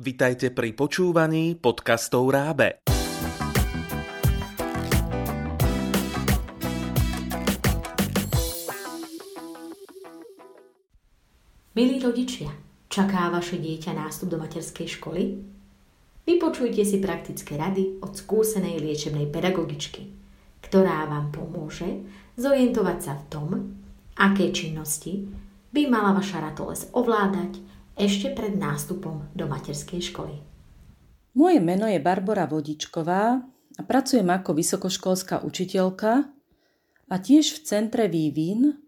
Vitajte pri počúvaní podcastov Rábe. Milí rodičia, čaká vaše dieťa nástup do materskej školy? Vypočujte si praktické rady od skúsenej liečebnej pedagogičky, ktorá vám pomôže zorientovať sa v tom, aké činnosti by mala vaša ratoles ovládať ešte pred nástupom do materskej školy. Moje meno je Barbara Vodičková a pracujem ako vysokoškolská učiteľka a tiež v Centre Vývin,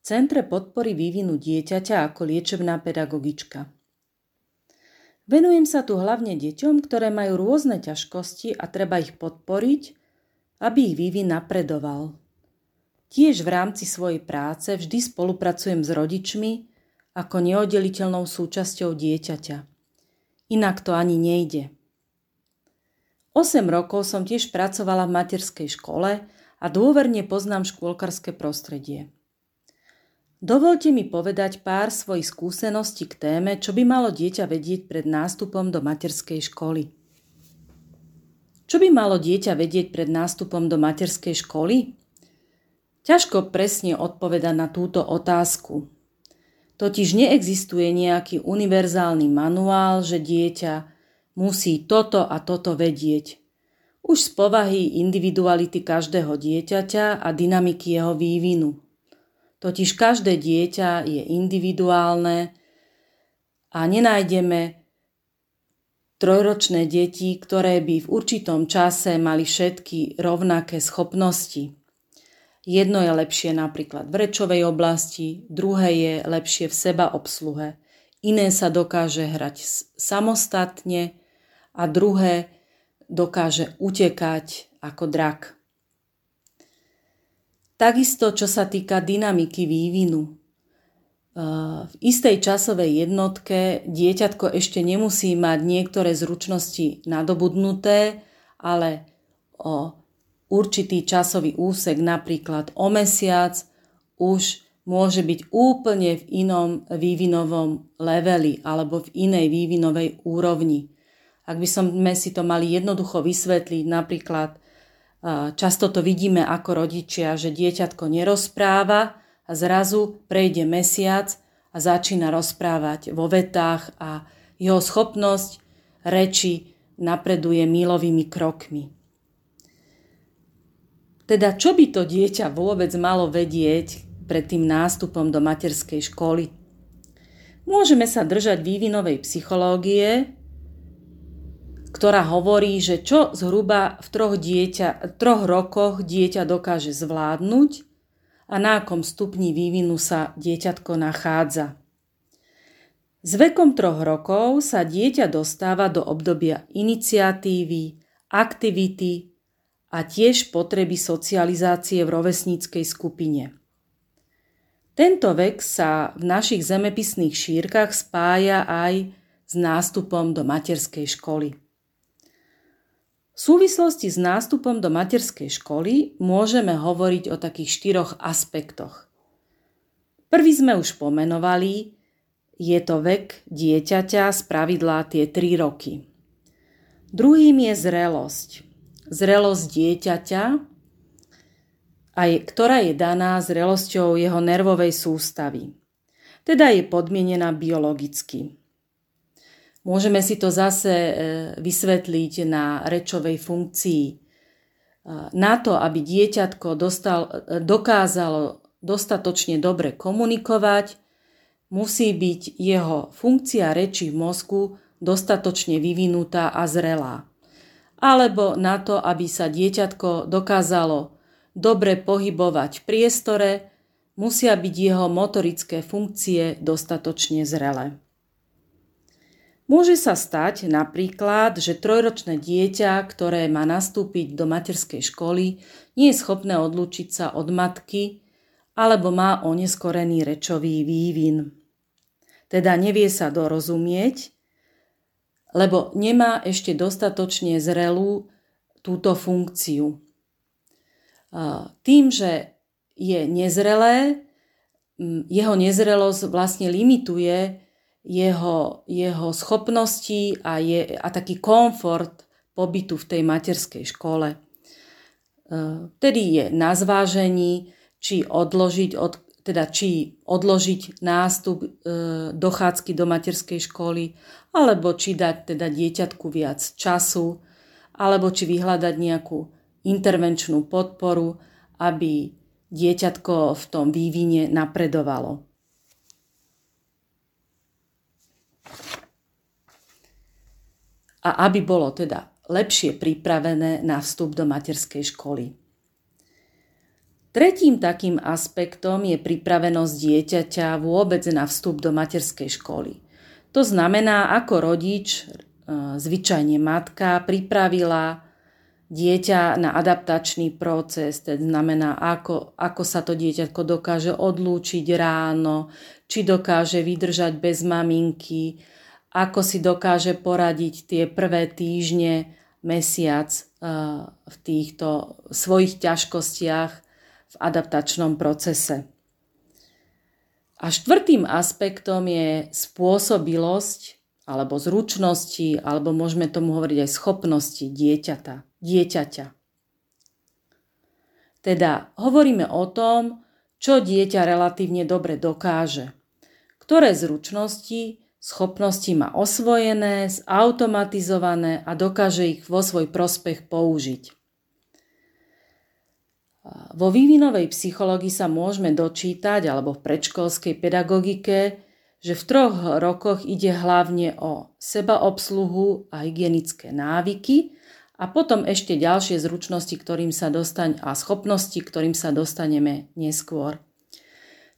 Centre podpory vývinu dieťaťa ako liečebná pedagogička. Venujem sa tu hlavne deťom, ktoré majú rôzne ťažkosti a treba ich podporiť, aby ich vývin napredoval. Tiež v rámci svojej práce vždy spolupracujem s rodičmi ako neoddeliteľnou súčasťou dieťaťa. Inak to ani nejde. 8 rokov som tiež pracovala v materskej škole a dôverne poznám škôlkarské prostredie. Dovolte mi povedať pár svojich skúseností k téme, čo by malo dieťa vedieť pred nástupom do materskej školy. Čo by malo dieťa vedieť pred nástupom do materskej školy? Ťažko presne odpovedať na túto otázku. Totiž neexistuje nejaký univerzálny manuál, že dieťa musí toto a toto vedieť. Už z povahy individuality každého dieťaťa a dynamiky jeho vývinu. Totiž každé dieťa je individuálne a nenájdeme trojročné deti, ktoré by v určitom čase mali všetky rovnaké schopnosti. Jedno je lepšie napríklad v rečovej oblasti, druhé je lepšie v seba obsluhe, iné sa dokáže hrať samostatne a druhé dokáže utekať ako drak. Takisto, čo sa týka dynamiky vývinu. E, v istej časovej jednotke dieťatko ešte nemusí mať niektoré zručnosti nadobudnuté, ale o určitý časový úsek, napríklad o mesiac, už môže byť úplne v inom vývinovom leveli alebo v inej vývinovej úrovni. Ak by sme si to mali jednoducho vysvetliť, napríklad Často to vidíme ako rodičia, že dieťatko nerozpráva a zrazu prejde mesiac a začína rozprávať vo vetách a jeho schopnosť reči napreduje milovými krokmi. Teda čo by to dieťa vôbec malo vedieť pred tým nástupom do materskej školy? Môžeme sa držať vývinovej psychológie, ktorá hovorí, že čo zhruba v troch, dieťa, troch rokoch dieťa dokáže zvládnuť a na akom stupni vývinu sa dieťatko nachádza. S vekom troch rokov sa dieťa dostáva do obdobia iniciatívy, aktivity a tiež potreby socializácie v rovesníckej skupine. Tento vek sa v našich zemepisných šírkach spája aj s nástupom do materskej školy. V súvislosti s nástupom do materskej školy môžeme hovoriť o takých štyroch aspektoch. Prvý sme už pomenovali, je to vek dieťaťa z pravidlá tie 3 roky. Druhým je zrelosť. Zrelosť dieťaťa, aj, ktorá je daná zrelosťou jeho nervovej sústavy. Teda je podmienená biologicky. Môžeme si to zase e, vysvetliť na rečovej funkcii. E, na to, aby dieťatko dostal, e, dokázalo dostatočne dobre komunikovať, musí byť jeho funkcia reči v mozgu dostatočne vyvinutá a zrelá. Alebo na to, aby sa dieťatko dokázalo dobre pohybovať v priestore, musia byť jeho motorické funkcie dostatočne zrelé. Môže sa stať napríklad, že trojročné dieťa, ktoré má nastúpiť do materskej školy, nie je schopné odlúčiť sa od matky alebo má oneskorený rečový vývin. Teda nevie sa dorozumieť, lebo nemá ešte dostatočne zrelú túto funkciu. Tým, že je nezrelé, jeho nezrelosť vlastne limituje jeho, jeho schopnosti a, je, a taký komfort pobytu v tej materskej škole. Vtedy je na zvážení, či odložiť, od, teda či odložiť nástup e, dochádzky do materskej školy, alebo či dať teda dieťatku viac času, alebo či vyhľadať nejakú intervenčnú podporu, aby dieťatko v tom vývine napredovalo. A aby bolo teda lepšie pripravené na vstup do materskej školy. Tretím takým aspektom je pripravenosť dieťaťa vôbec na vstup do materskej školy. To znamená, ako rodič, e, zvyčajne matka, pripravila dieťa na adaptačný proces, to znamená, ako, ako sa to dieťatko dokáže odlúčiť ráno, či dokáže vydržať bez maminky, ako si dokáže poradiť tie prvé týždne, mesiac e, v týchto svojich ťažkostiach, v adaptačnom procese. A štvrtým aspektom je spôsobilosť alebo zručnosti, alebo môžeme tomu hovoriť aj schopnosti dieťata, dieťaťa. Teda hovoríme o tom, čo dieťa relatívne dobre dokáže, ktoré zručnosti, schopnosti má osvojené, zautomatizované a dokáže ich vo svoj prospech použiť. Vo vývinovej psychológii sa môžeme dočítať, alebo v predškolskej pedagogike, že v troch rokoch ide hlavne o sebaobsluhu a hygienické návyky a potom ešte ďalšie zručnosti ktorým sa dostaň, a schopnosti, ktorým sa dostaneme neskôr.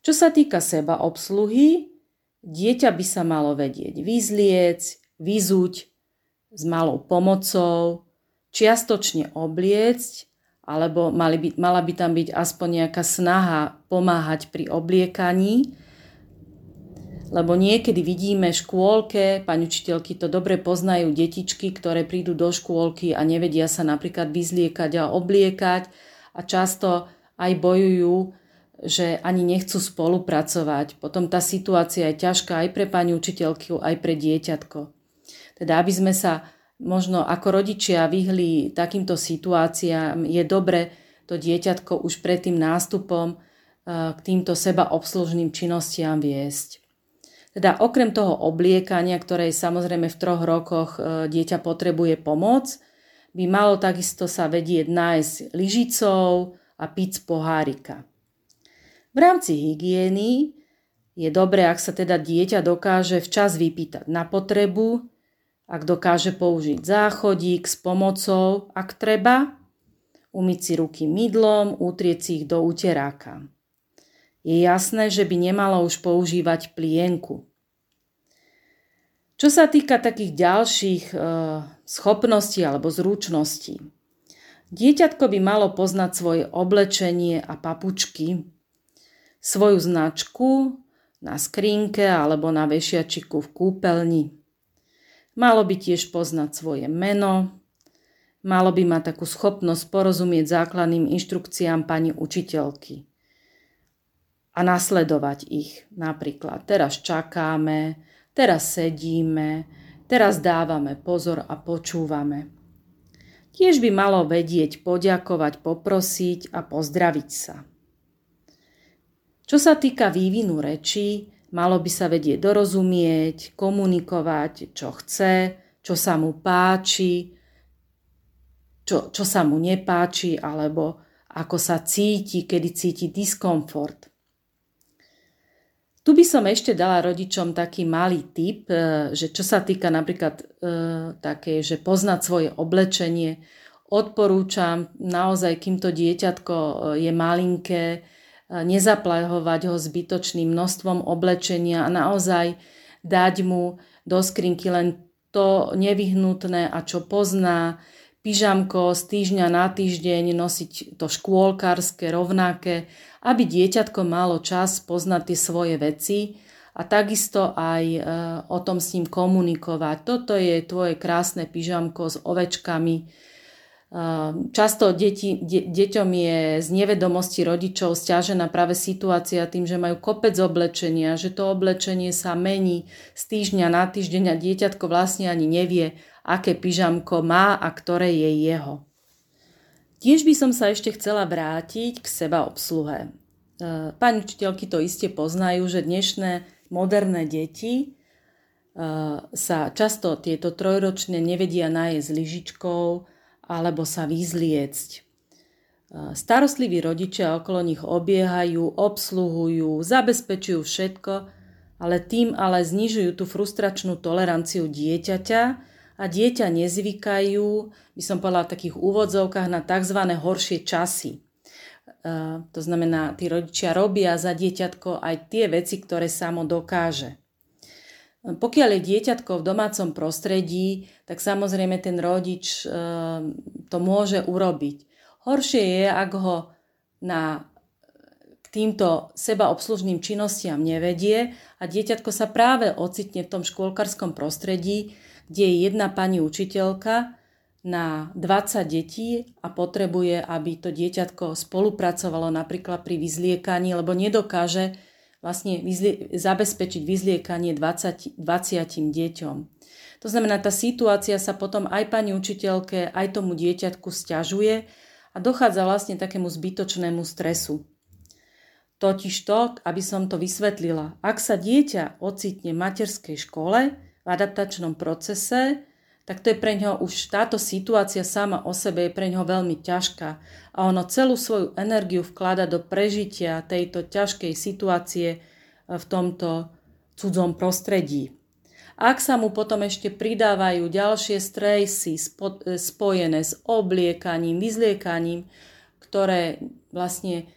Čo sa týka sebaobsluhy, dieťa by sa malo vedieť vyzliec, vyzuť s malou pomocou, čiastočne obliecť alebo mali by, mala by tam byť aspoň nejaká snaha pomáhať pri obliekaní, lebo niekedy vidíme škôlke, pani učiteľky to dobre poznajú, detičky, ktoré prídu do škôlky a nevedia sa napríklad vyzliekať a obliekať a často aj bojujú, že ani nechcú spolupracovať. Potom tá situácia je ťažká aj pre pani učiteľku, aj pre dieťatko. Teda aby sme sa možno ako rodičia vyhli takýmto situáciám, je dobre to dieťatko už pred tým nástupom e, k týmto seba obslužným činnostiam viesť. Teda okrem toho obliekania, ktoré samozrejme v troch rokoch e, dieťa potrebuje pomoc, by malo takisto sa vedieť nájsť lyžicou a piť z pohárika. V rámci hygieny je dobré, ak sa teda dieťa dokáže včas vypýtať na potrebu, ak dokáže použiť záchodík s pomocou, ak treba, umyť si ruky mydlom, utrieť si ich do uteráka. Je jasné, že by nemalo už používať plienku. Čo sa týka takých ďalších e, schopností alebo zručností, dieťatko by malo poznať svoje oblečenie a papučky, svoju značku na skrinke alebo na vešiačiku v kúpeľni. Malo by tiež poznať svoje meno, malo by mať takú schopnosť porozumieť základným inštrukciám pani učiteľky a nasledovať ich. Napríklad teraz čakáme, teraz sedíme, teraz dávame pozor a počúvame. Tiež by malo vedieť poďakovať, poprosiť a pozdraviť sa. Čo sa týka vývinu rečí, Malo by sa vedieť dorozumieť, komunikovať, čo chce, čo sa mu páči, čo, čo sa mu nepáči, alebo ako sa cíti, kedy cíti diskomfort. Tu by som ešte dala rodičom taký malý tip, e, že čo sa týka napríklad e, také, že poznať svoje oblečenie, odporúčam naozaj, kým to dieťatko e, je malinké, nezaplahovať ho zbytočným množstvom oblečenia a naozaj dať mu do skrinky len to nevyhnutné a čo pozná, pyžamko z týždňa na týždeň nosiť to škôlkarské rovnaké, aby dieťatko malo čas poznať tie svoje veci a takisto aj e, o tom s ním komunikovať. Toto je tvoje krásne pyžamko s ovečkami, Často deti, de, deťom je z nevedomosti rodičov stiažená práve situácia tým, že majú kopec oblečenia, že to oblečenie sa mení z týždňa na týždeň a dieťatko vlastne ani nevie, aké pyžamko má a ktoré je jeho. Tiež by som sa ešte chcela vrátiť k seba obsluhe. E, pani učiteľky to iste poznajú, že dnešné moderné deti e, sa často tieto trojročné nevedia nájsť lyžičkou, alebo sa vyzliecť. E, starostliví rodičia okolo nich obiehajú, obsluhujú, zabezpečujú všetko, ale tým ale znižujú tú frustračnú toleranciu dieťaťa a dieťa nezvykajú, by som povedala v takých úvodzovkách, na tzv. horšie časy. E, to znamená, tí rodičia robia za dieťatko aj tie veci, ktoré samo dokáže. Pokiaľ je dieťatko v domácom prostredí, tak samozrejme ten rodič eh, to môže urobiť. Horšie je, ak ho na k týmto seba obslužným činnostiam nevedie a dieťatko sa práve ocitne v tom škôlkarskom prostredí, kde je jedna pani učiteľka na 20 detí a potrebuje, aby to dieťatko spolupracovalo napríklad pri vyzliekaní, lebo nedokáže vlastne vyzlie, zabezpečiť vyzliekanie 20, 20 deťom. To znamená, tá situácia sa potom aj pani učiteľke, aj tomu dieťatku stiažuje a dochádza vlastne takému zbytočnému stresu. Totiž to, aby som to vysvetlila, ak sa dieťa ocitne v materskej škole v adaptačnom procese, tak to je pre ňo už táto situácia sama o sebe je pre ňo veľmi ťažká a ono celú svoju energiu vklada do prežitia tejto ťažkej situácie e, v tomto cudzom prostredí. Ak sa mu potom ešte pridávajú ďalšie stresy e, spojené s obliekaním, vyzliekaním, ktoré vlastne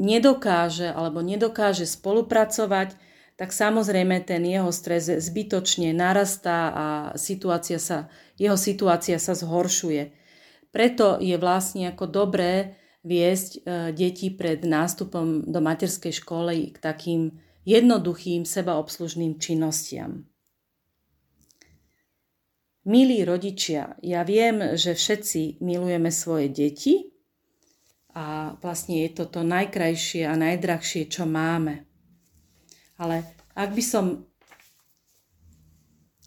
nedokáže alebo nedokáže spolupracovať, tak samozrejme ten jeho stres zbytočne narastá a situácia sa, jeho situácia sa zhoršuje. Preto je vlastne ako dobré viesť e, deti pred nástupom do materskej školy k takým jednoduchým sebaobslužným činnostiam. Milí rodičia, ja viem, že všetci milujeme svoje deti a vlastne je to to najkrajšie a najdrahšie, čo máme. Ale ak by som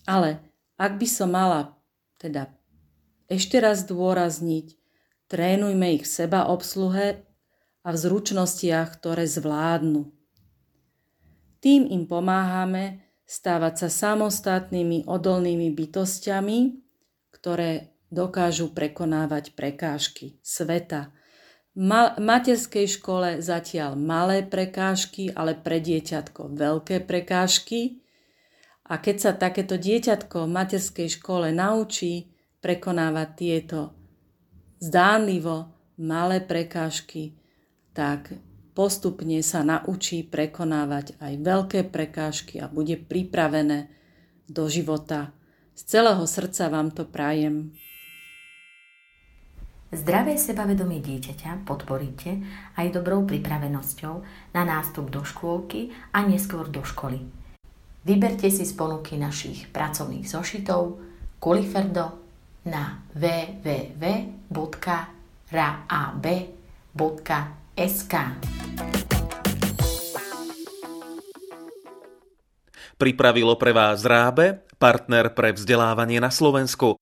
ale ak by som mala teda ešte raz dôrazniť, trénujme ich v seba obsluhe a v zručnostiach, ktoré zvládnu. Tým im pomáhame stávať sa samostatnými odolnými bytostiami, ktoré dokážu prekonávať prekážky sveta, ma- materskej škole zatiaľ malé prekážky, ale pre dieťatko veľké prekážky. A keď sa takéto dieťatko v materskej škole naučí prekonávať tieto zdánlivo malé prekážky, tak postupne sa naučí prekonávať aj veľké prekážky a bude pripravené do života. Z celého srdca vám to prajem. Zdravé sebavedomie dieťaťa podporíte aj dobrou pripravenosťou na nástup do škôlky a neskôr do školy. Vyberte si z ponuky našich pracovných zošitov Kuliferdo na www.raab.sk Pripravilo pre vás Rábe, partner pre vzdelávanie na Slovensku.